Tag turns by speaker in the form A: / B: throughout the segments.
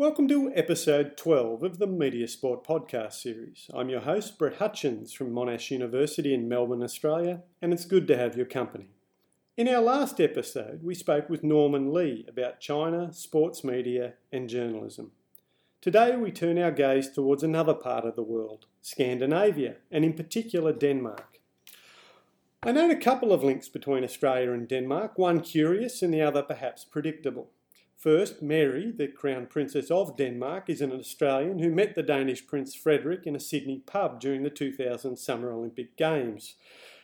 A: Welcome to episode 12 of the Media Sport podcast series. I'm your host, Brett Hutchins from Monash University in Melbourne, Australia, and it's good to have your company. In our last episode, we spoke with Norman Lee about China, sports media, and journalism. Today, we turn our gaze towards another part of the world, Scandinavia, and in particular Denmark. I note a couple of links between Australia and Denmark, one curious and the other perhaps predictable. First, Mary, the Crown Princess of Denmark, is an Australian who met the Danish Prince Frederik in a Sydney pub during the 2000 Summer Olympic Games,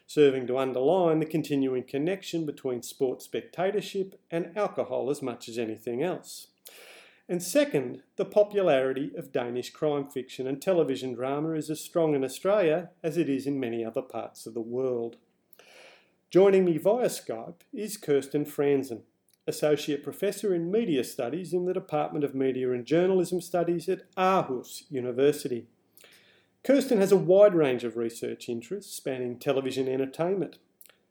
A: serving to underline the continuing connection between sport spectatorship and alcohol as much as anything else. And second, the popularity of Danish crime fiction and television drama is as strong in Australia as it is in many other parts of the world. Joining me via Skype is Kirsten Frandsen, Associate Professor in Media Studies in the Department of Media and Journalism Studies at Aarhus University. Kirsten has a wide range of research interests spanning television entertainment,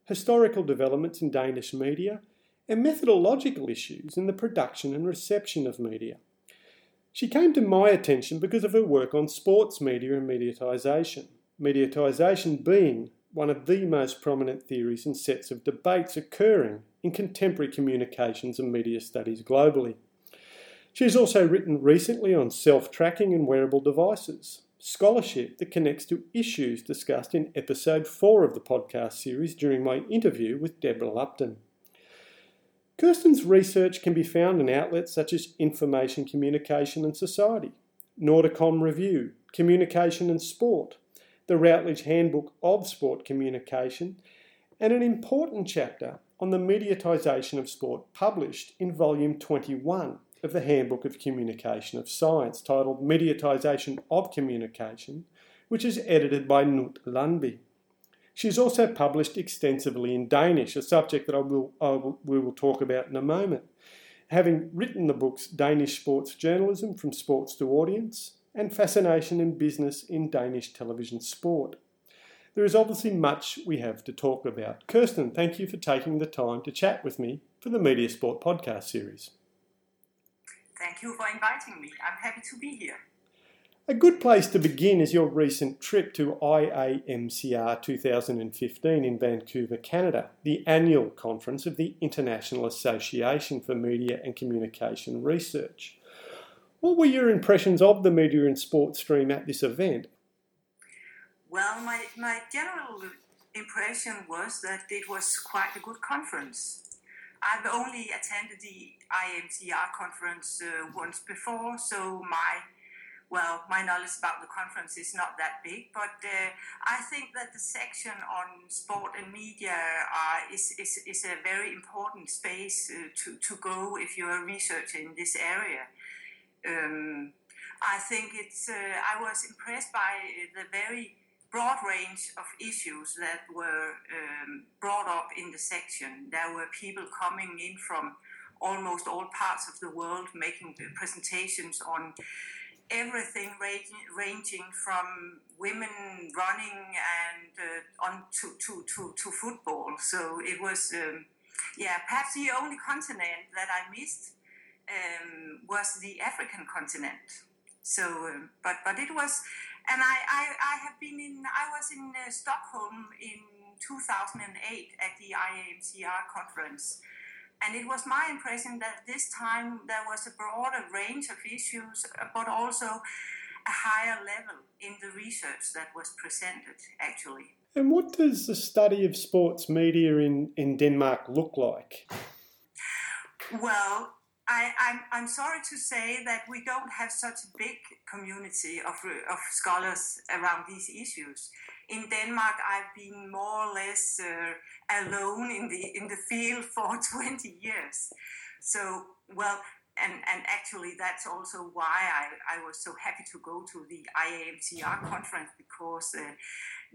A: historical developments in Danish media, and methodological issues in the production and reception of media. She came to my attention because of her work on sports media and mediatisation, mediatisation being one of the most prominent theories and sets of debates occurring in contemporary communications and media studies globally. She has also written recently on self tracking and wearable devices, scholarship that connects to issues discussed in episode 4 of the podcast series during my interview with Deborah Lupton. Kirsten's research can be found in outlets such as Information Communication and Society, Nordicom Review, Communication and Sport, the Routledge Handbook of Sport Communication, and an important chapter on the mediatisation of sport published in volume 21 of the Handbook of Communication of Science, titled Mediatisation of Communication, which is edited by Knut Lundby. She has also published extensively in Danish, a subject that I will, I will, we will talk about in a moment. Having written the books Danish Sports Journalism from Sports to Audience and fascination in business in Danish television sport. There is obviously much we have to talk about. Kirsten, thank you for taking the time to chat with me for the Media Sport podcast series.
B: Thank you for inviting me. I'm happy to be here.
A: A good place to begin is your recent trip to IAMCR 2015 in Vancouver, Canada, the annual conference of the International Association for Media and Communication Research. What were your impressions of the media and sports stream at this event?
B: Well, my, my general impression was that it was quite a good conference. I've only attended the IMCR conference uh, once before, so my well, my knowledge about the conference is not that big, but uh, I think that the section on sport and media uh, is, is, is a very important space uh, to, to go if you're researching this area um, I think it's. Uh, I was impressed by the very broad range of issues that were um, brought up in the section. There were people coming in from almost all parts of the world making presentations on everything ranging, from women running and uh, on to, to, to, to football. So it was, um, yeah, perhaps the only continent that I missed um, was the African continent. So, um, but but it was, and I, I, I have been in. I was in uh, Stockholm in 2008 at the IAMCR conference, and it was my impression that this time there was a broader range of issues, but also a higher level in the research that was presented. Actually.
A: And what does the study of sports media in, in Denmark look like?
B: Well, I, I'm, I'm sorry to say that we don't have such a big community of, of scholars around these issues. In Denmark, I've been more or less uh, alone in the in the field for 20 years. So, well, and, and actually, that's also why I, I was so happy to go to the IAMCR conference because uh,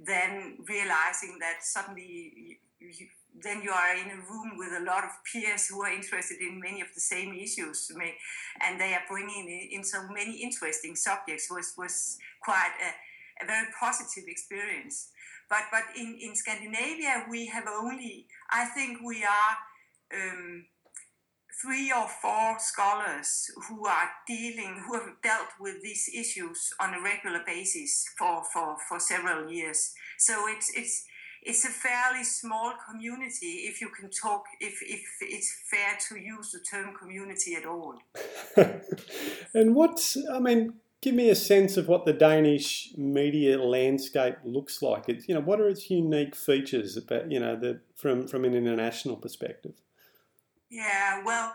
B: then realizing that suddenly you, then you are in a room with a lot of peers who are interested in many of the same issues, and they are bringing in so many interesting subjects. was was quite a, a very positive experience. But but in, in Scandinavia we have only I think we are um, three or four scholars who are dealing, who have dealt with these issues on a regular basis for, for, for several years. So it's it's it's a fairly small community if you can talk if if it's fair to use the term community at all.
A: and what's I mean, give me a sense of what the Danish media landscape looks like. It's you know what are its unique features about you know the from from an international perspective.
B: Yeah, well,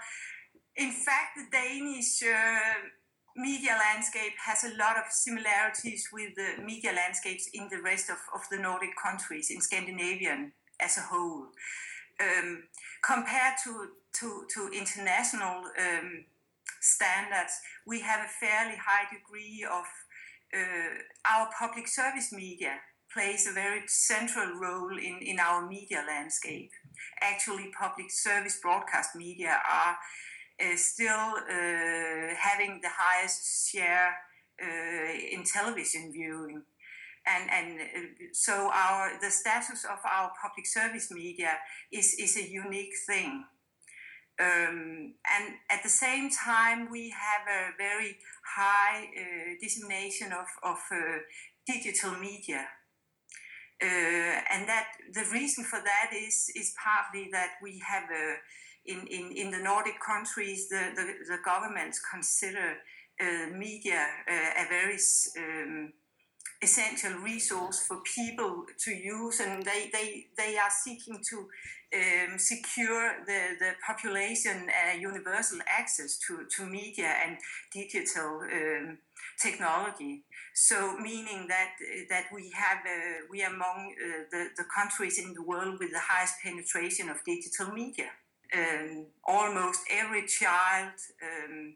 B: in fact, the Danish uh, media landscape has a lot of similarities with the media landscapes in the rest of, of the Nordic countries, in Scandinavian as a whole. Um, compared to, to, to international um, standards, we have a fairly high degree of uh, our public service media plays a very central role in, in our media landscape. Actually, public service broadcast media are uh, still uh, having the highest share uh, in television viewing. And, and so our the status of our public service media is, is a unique thing. Um, and at the same time, we have a very high uh, dissemination of, of uh, digital media. Uh, and that the reason for that is is partly that we have a in, in, in the Nordic countries the, the, the governments consider uh, media uh, a very um, essential resource for people to use and they, they, they are seeking to um, secure the, the population uh, universal access to, to media and digital um, technology. So, meaning that that we have uh, we are among uh, the, the countries in the world with the highest penetration of digital media. Um, almost every child um,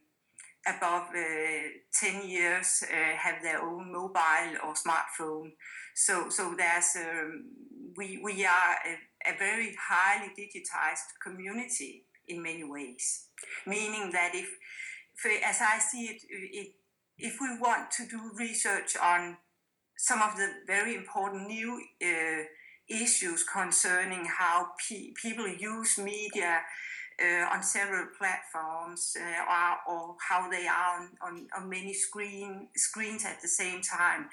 B: above uh, 10 years uh, have their own mobile or smartphone. So, so there's um, we, we are a, a, very highly digitized community in many ways, meaning that if, if as I see it, it, if we want to do research on some of the very important new uh, issues concerning how pe- people use media uh, on several platforms uh, or, or, how they are on, on, on, many screen screens at the same time.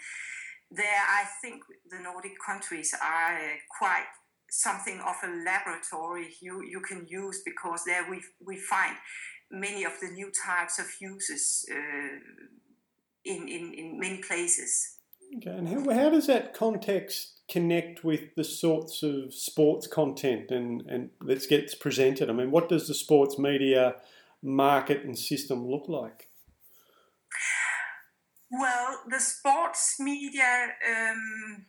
B: There, I think the Nordic countries are quite something of a laboratory you, you can use because there we, we find many of the new types of uses uh, in, in, in many places.
A: Okay, and how, how does that context connect with the sorts of sports content and, and that gets presented? I mean, what does the sports media market and system look like?
B: Well, the sports media, um,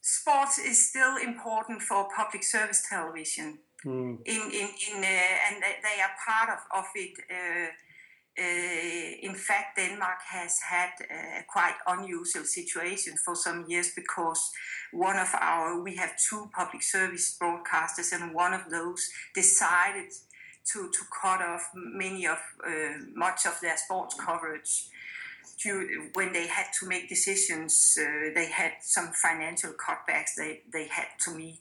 B: sports is still important for public service television. Mm. In in in, uh, and they are part of of it. Uh, uh, in fact, Denmark has had a quite unusual situation for some years because one of our, we have two public service broadcasters, and one of those decided to, to cut off many of uh, much of their sports coverage. when they had to make decisions, uh, they had some financial cutbacks they, they had to meet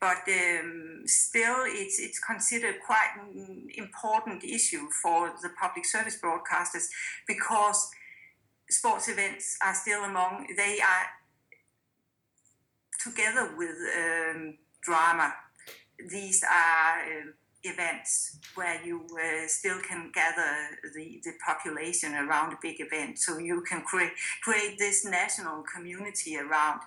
B: but um, still it's, it's considered quite an important issue for the public service broadcasters because sports events are still among they are together with um, drama. These are uh, events where you uh, still can gather the, the population around a big event. So you can create create this national community around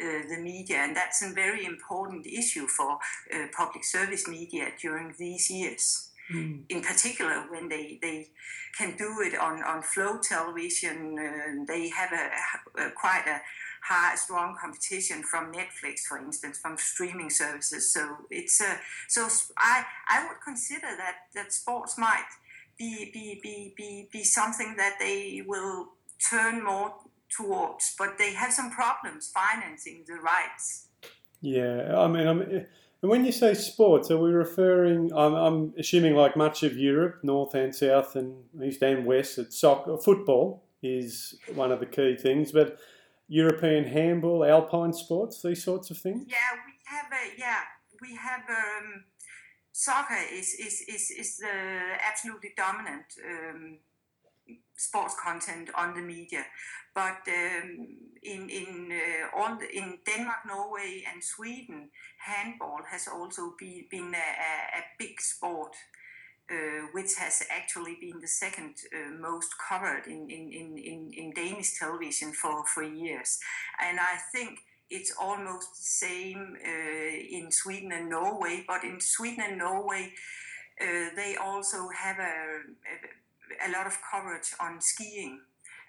B: uh, the media, and that's a very important issue for uh, public service media during these years. Mm. In particular, when they, they can do it on, on flow television, uh, they have a, a quite a high, strong competition from Netflix, for instance, from streaming services. So it's a so I I would consider that that sports might be be be be, be something that they will turn more towards, but they have some problems financing the rights.
A: Yeah, I mean, I'm, and when you say sports, are we referring? I'm, I'm assuming like much of Europe, north and south, and east and west, that soccer, football is one of the key things, but European handball, alpine sports, these sorts of things?
B: Yeah, we have a yeah, we have um, soccer is is is, is the absolutely dominant um, sports content on the media. But um, in in uh, all the, in Denmark, Norway, and Sweden, handball has also be, been a, a, big sport, uh, which has actually been the second uh, most covered in, in, in, in, Danish television for, for years. And I think it's almost the same uh, in Sweden and Norway. But in Sweden and Norway, uh, they also have a, a, a lot of coverage on skiing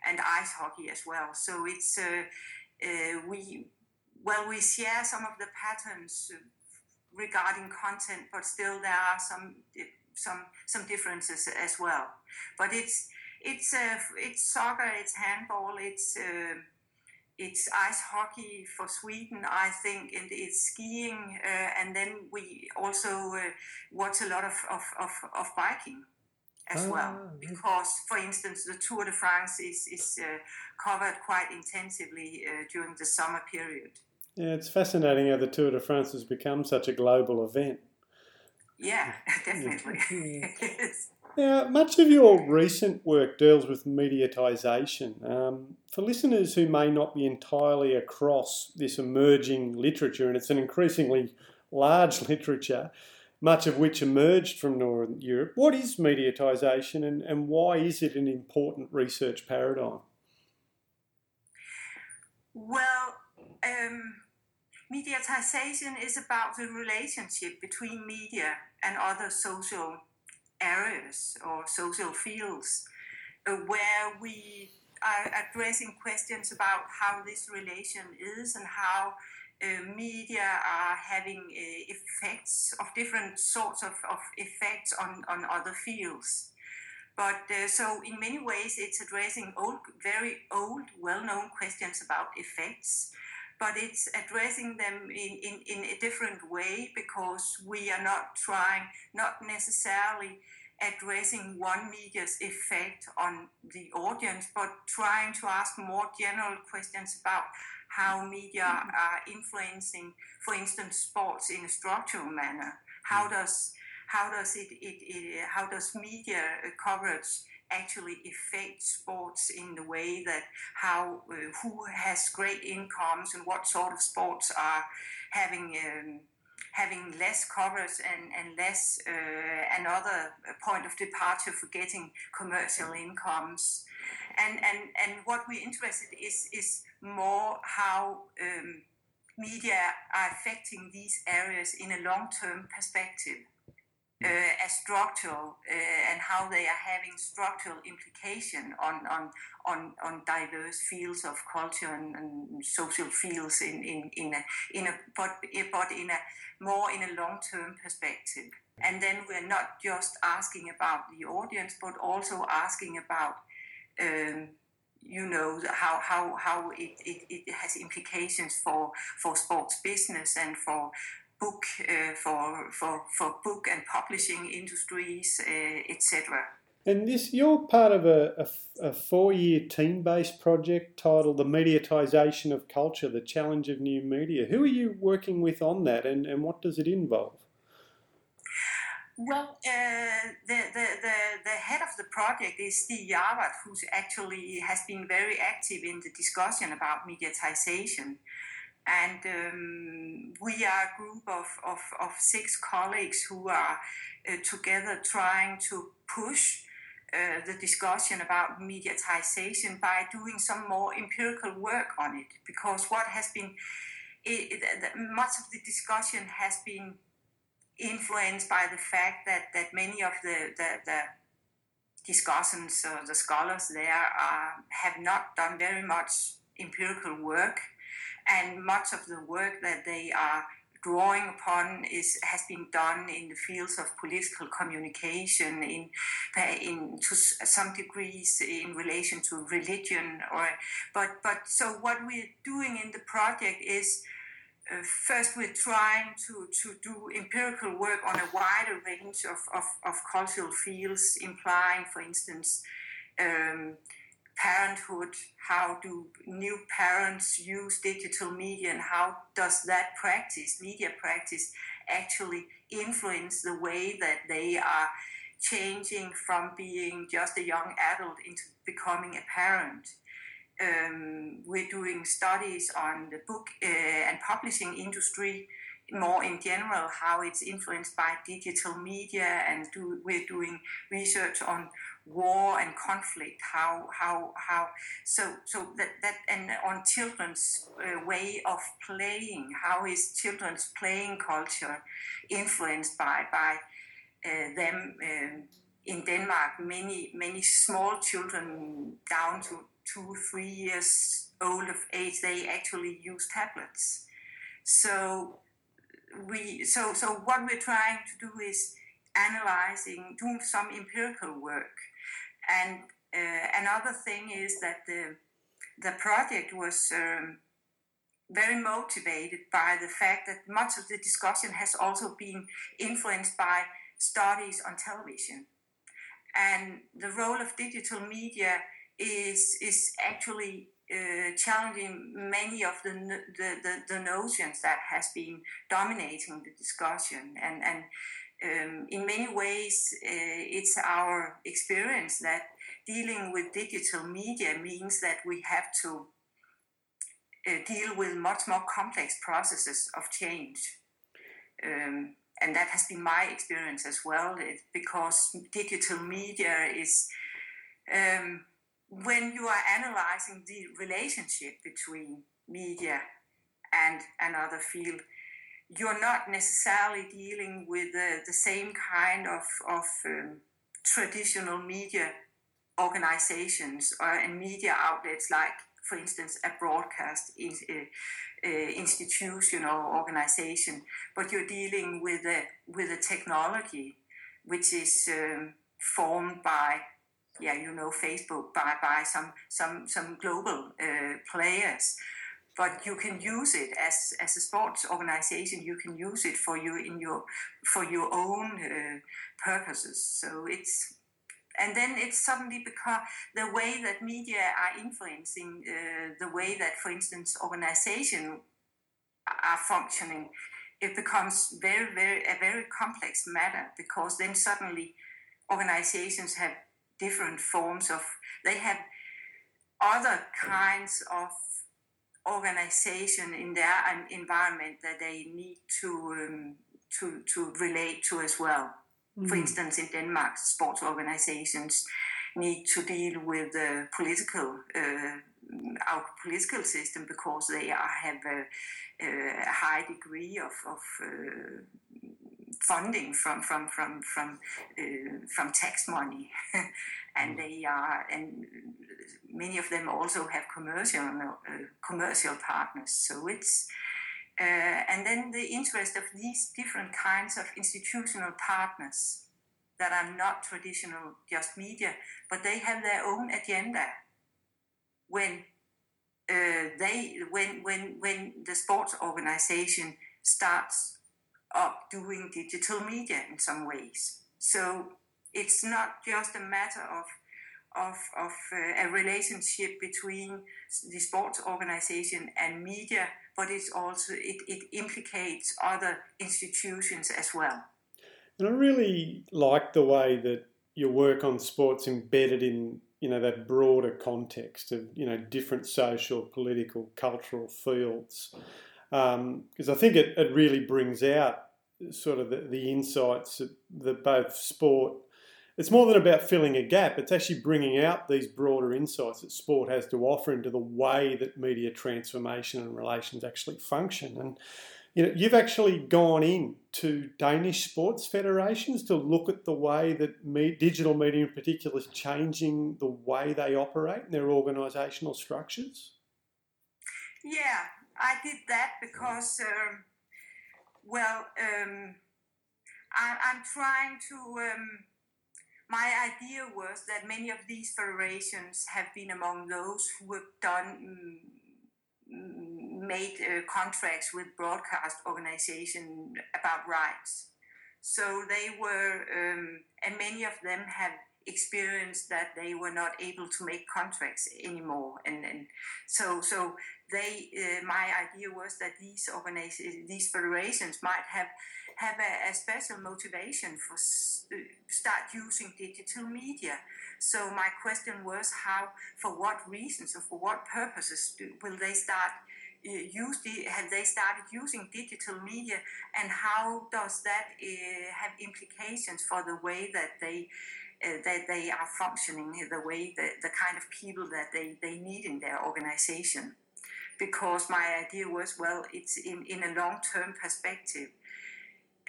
B: and ice hockey as well. So it's uh, we well we share some of the patterns regarding content, but still there are some some some differences as well. But it's it's uh, it's soccer, it's handball, it's uh, it's ice hockey for Sweden, I think, and it's skiing, uh, and then we also uh, watch a lot of, of, of, of biking as ah, well. Because, for instance, the Tour de France is, is uh, covered quite intensively uh, during the summer period.
A: Yeah, it's fascinating how the Tour de France has become such a global event.
B: Yeah, definitely.
A: Now, much of your recent work deals with mediatisation. Um, for listeners who may not be entirely across this emerging literature, and it's an increasingly large literature, much of which emerged from Northern Europe. What is mediatisation and, and why is it an important research paradigm?
B: Well, um, mediatisation is about the relationship between media and other social areas or social fields uh, where we are addressing questions about how this relation is and how uh, media are having uh, effects of different sorts of, of effects on, on other fields. But uh, so, in many ways, it's addressing old, very old, well known questions about effects, but it's addressing them in, in, in a different way because we are not trying, not necessarily addressing one media's effect on the audience, but trying to ask more general questions about how media mm-hmm. are influencing, for instance, sports in a structural manner. How does how does it, it, it how does media coverage actually affect sports in the way that how uh, who has great incomes and what sort of sports are having um, having less coverage and, and less uh, another point of departure for getting commercial incomes. And and and what we're interested is is more how um, media are affecting these areas in a long-term perspective uh, as structural uh, and how they are having structural implication on on on, on diverse fields of culture and, and social fields in in in a, in a but but in a more in a long-term perspective. And then we're not just asking about the audience but also asking about um, you know how how how it, it, it has implications for for sports business and for book uh, for for for book and publishing industries uh, etc
A: and this you're part of a, a, a four-year team-based project titled the mediatization of culture the challenge of new media. Who are you working with on that and, and what does it involve?
B: Well, uh, the, the, the, the, head of the project is Stig Hjarvard, who actually has been very active in the discussion about mediatization. And um, we are a group of, of, of six colleagues who are uh, together trying to push uh, the discussion about mediatization by doing some more empirical work on it. Because what has been, it, it, much of the discussion has been influenced by the fact that, that many of the, the, the or the scholars there are, have not done very much empirical work, and much of the work that they are drawing upon is has been done in the fields of political communication in in to some degrees in relation to religion or but but so what we're doing in the project is uh, first we're trying to, to do empirical work on a wider range of, of, of cultural fields, implying, for instance, um, parenthood, how do new parents use digital media and how does that practice, media practice, actually influence the way that they are changing from being just a young adult into becoming a parent. Um, we're doing studies on the book uh, and publishing industry more in general, how it's influenced by digital media, and do, we're doing research on war and conflict. How how how so so that that and on children's uh, way of playing. How is children's playing culture influenced by by uh, them? Um, in Denmark, many many small children down to two three years old of age, they actually use tablets. So we so so what we're trying to do is analyzing, doing some empirical work, and uh, another thing is that the the project was. Um, very motivated by the fact that much of the discussion has also been influenced by studies on television. And the role of digital media is, is actually uh, challenging many of the, the, the, the, notions that has been dominating the discussion. And, and um, in many ways, uh, it's our experience that dealing with digital media means that we have to uh, deal with much more complex processes of change. Um, and that has been my experience as well, because digital media is um, when you are analyzing the relationship between media and another field, you're not necessarily dealing with uh, the same kind of, of um, traditional media organizations or, and media outlets like for instance, a broadcast in, uh, uh, institution or organization, but you're dealing with a with a technology which is um, formed by yeah, you know, Facebook by, by some some some global uh, players. But you can use it as, as a sports organization. You can use it for you in your for your own uh, purposes. So it's and then it's suddenly because the way that media are influencing uh, the way that, for instance, organizations are functioning, it becomes very, very a very complex matter because then suddenly organizations have different forms of they have other kinds of organization in their environment that they need to um, to to relate to as well. Mm-hmm. For instance, in Denmark, sports organizations need to deal with the political uh, our political system because they are, have a, a, high degree of, of uh, funding from from from from uh, from tax money, and they are and many of them also have commercial uh, commercial partners. So it's uh, and then the interest of these different kinds of institutional partners that are not traditional just media, but they have their own agenda. When uh, they when when when the sports organization starts up doing digital media in some ways. So it's not just a matter of of, of uh, a relationship between the sports organization and media, but it's also it, it implicates other institutions as well.
A: And I really like the way that your work on sports embedded in you know that broader context of you know different social, political, cultural fields because um, I think it, it really brings out sort of the, the insights that, both sport. It's more than about filling a gap. It's actually bringing out these broader insights that sport has to offer into the way that media transformation and relations actually function. And you know, you've actually gone in to Danish sports federations to look at the way that me, digital media, in particular, is changing the way they operate and their organisational structures.
B: Yeah, I did that because, um, well, um, I, am trying to. Um, my idea was that many of these federations have been among those who have done mm, made uh, contracts with broadcast organization about rights. So they were, um, and many of them have experienced that they were not able to make contracts anymore and, and so so they uh, my idea was that these organizations these federations might have have a, a special motivation for s- uh, start using digital media. So my question was how, for what reasons or for what purposes do, will they start uh, use the, have they started using digital media and how does that uh, have implications for the way that they uh, that they are functioning the way that the kind of people that they, they need in their organization. Because my idea was well it's in, in a long-term perspective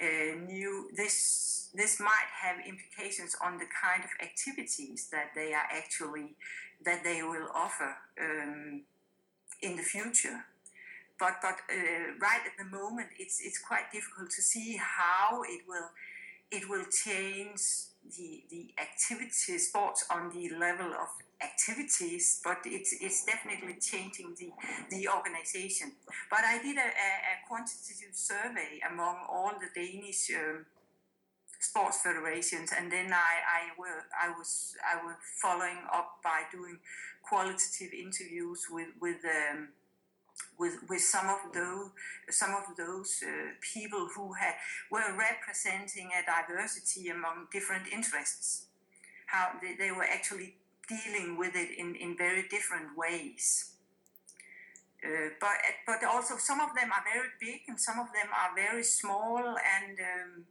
B: uh, new this this might have implications on the kind of activities that they are actually that they will offer um, in the future. But but uh, right at the moment it's it's quite difficult to see how it will it will change the the activities sports on the level of activities but it's it's definitely changing the the organization. But i did a, a, a quantitative survey among all the danish um, sports federations and then I, I were I was I was following up by doing qualitative interviews with with um, with with some of those some of those uh, people who were representing a diversity among different interests. How they, they were actually dealing with it in, in very different ways. Uh, but but also some of them are very big and some of them are very small and um,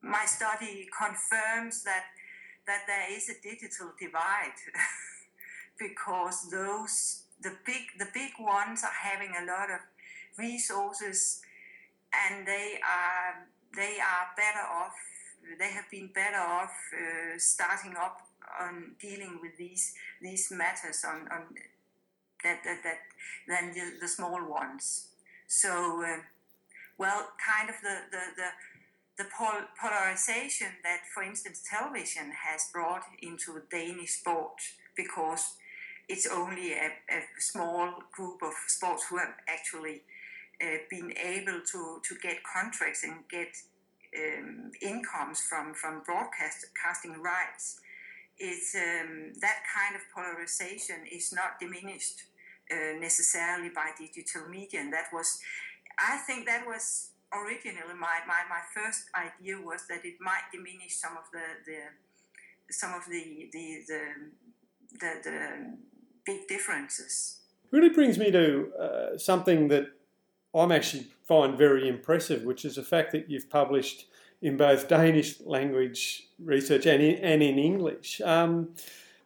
B: my study confirms that that there is a digital divide because those the big the big ones are having a lot of resources and they are they are better off they have been better off uh, starting up on dealing with these these matters on, on that, that, that than the, the small ones. So uh, well kind of the the, the the pol- polarization that, for instance, television has brought into Danish sport because it's only a, a small group of sports who have actually uh, been able to, to get contracts and get um, incomes from, from broadcasting rights. It's, um, that kind of polarization is not diminished uh, necessarily by digital media, and that was, I think, that was originally my, my, my first idea was that it might diminish some of the, the some of the the, the the, the big differences.
A: Really brings me to uh, something that I'm actually find very impressive, which is the fact that you've published in both Danish language research and in, and in English. Um,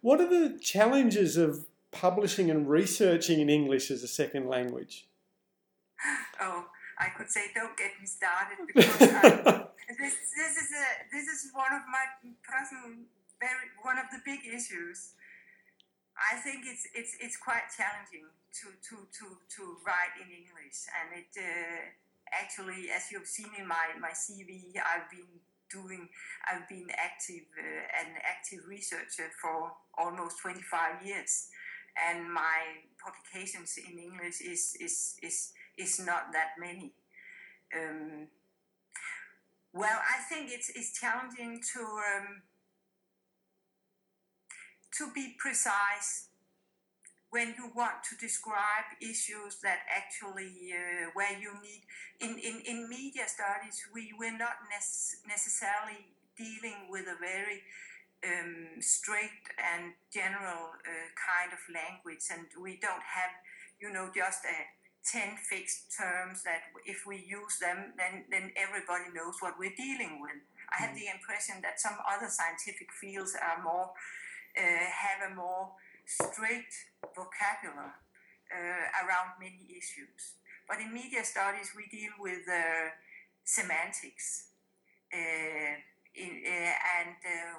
A: what are the challenges of publishing and researching in English as a second language?
B: Oh, I could say, don't get me started because I, this this is a this is one of my personal very one of the big issues. I think it's it's it's quite challenging to to to to write in English, and it uh, actually, as you've seen in my my CV, I've been doing I've been active uh, an active researcher for almost 25 years, and my publications in English is is is is not that many. Um, well, I think it's it's challenging to um, to be precise when you want to describe issues that actually uh, where you need in, in, in media studies we we're not nec- necessarily dealing with a very um, strict and general uh, kind of language and we don't have you know just a 10 fixed terms that if we use them then then everybody knows what we're dealing with. I have the impression that some other scientific fields are more uh, have a more strict vocabulary uh, around many issues. But in media studies, we deal with uh, semantics, uh, in, uh, and uh,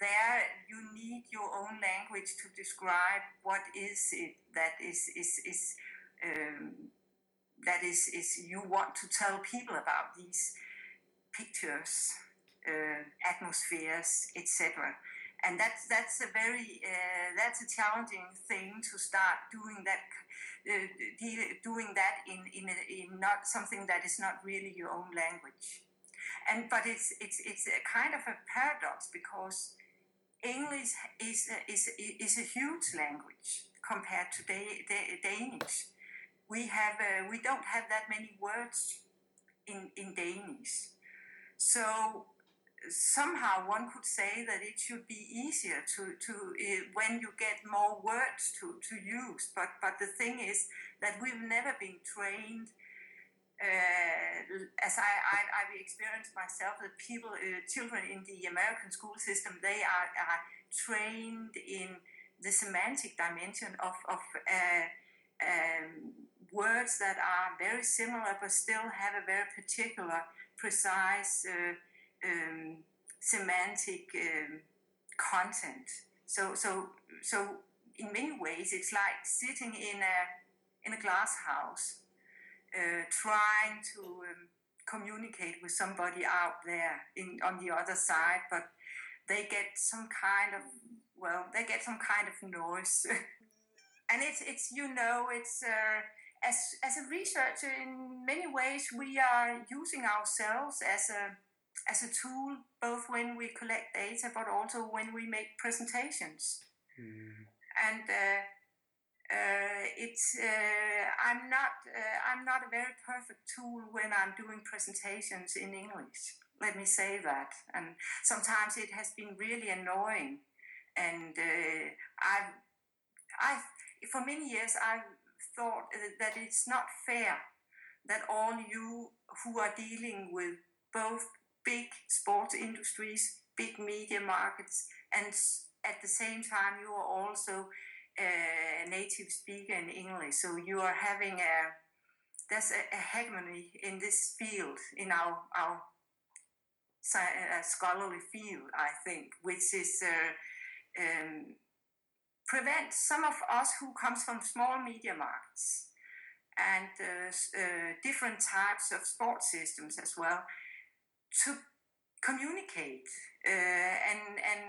B: there you need your own language to describe what is it that is is is um, that is is you want to tell people about these pictures, atmospheres, etc and that's that's a very uh, that's a challenging thing to start doing that uh, doing that in in, a, in not something that is not really your own language and but it's it's it's a kind of a paradox because English is a, is is a huge language compared to da- da- Danish. We have uh, we don't have that many words in in Danish. So somehow one could say that it should be easier to, to uh, when you get more words to, to use. But, but the thing is that we've never been trained. Uh, as I, I, I've experienced myself, that people, uh, children in the American school system, they are, are trained in the semantic dimension of, of um, words that are very similar but still have a very particular, precise um, semantic um, content. So, so, so in many ways, it's like sitting in a in a glass house, uh, trying to um, communicate with somebody out there in on the other side, but they get some kind of well, they get some kind of noise, and it's it's you know it's. Uh, as, as a researcher, in many ways, we are using ourselves as a as a tool, both when we collect data, but also when we make presentations. Mm. And uh, uh, it's uh, I'm not uh, I'm not a very perfect tool when I'm doing presentations in English. Let me say that. And sometimes it has been really annoying. And uh, I've I for many years I've thought that it's not fair that all you who are dealing with both big sports industries, big media markets, and at the same time you are also a native speaker in English. So you are having a there's a, a hegemony in this field in our our uh, scholarly field, I think, which is uh, um, prevent some of us who comes from small media markets and uh, uh, different types of sports systems as well to communicate uh, and and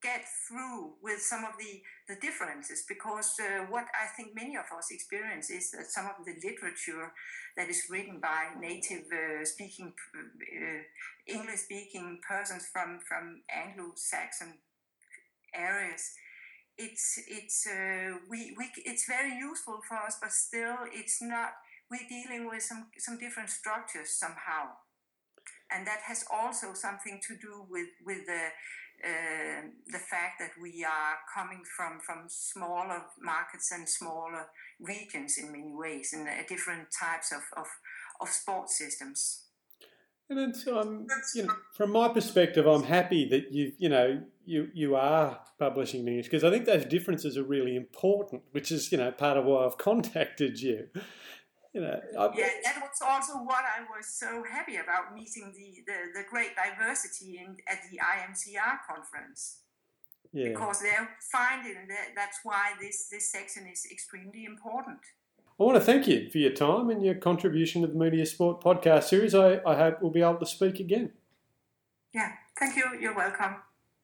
B: get through with some of the the differences because uh, what I think many of us experience is that some of the literature that is written by native uh, speaking uh, English speaking persons from from Anglo-Saxon areas it's it's uh, we, we it's very useful for us but still it's not we're dealing with some some different structures somehow and that has also something to do with with the uh, the fact that we are coming from from smaller markets and smaller regions in many ways, and uh, different types of, of of sports systems.
A: And it's, um, you know, from my perspective, I'm happy that you, you know, you you are publishing in English because I think those differences are really important, which is, you know, part of why I've contacted you
B: you know, I, yeah, that was also what I was so happy about meeting the, the, the great diversity in, at the IMCR conference. Yeah. Because they're finding that that's why this, this section is extremely important.
A: I want to thank you for your time and your contribution to the Media Sport podcast series. I, I hope we'll be able to speak again.
B: Yeah, thank you. You're welcome.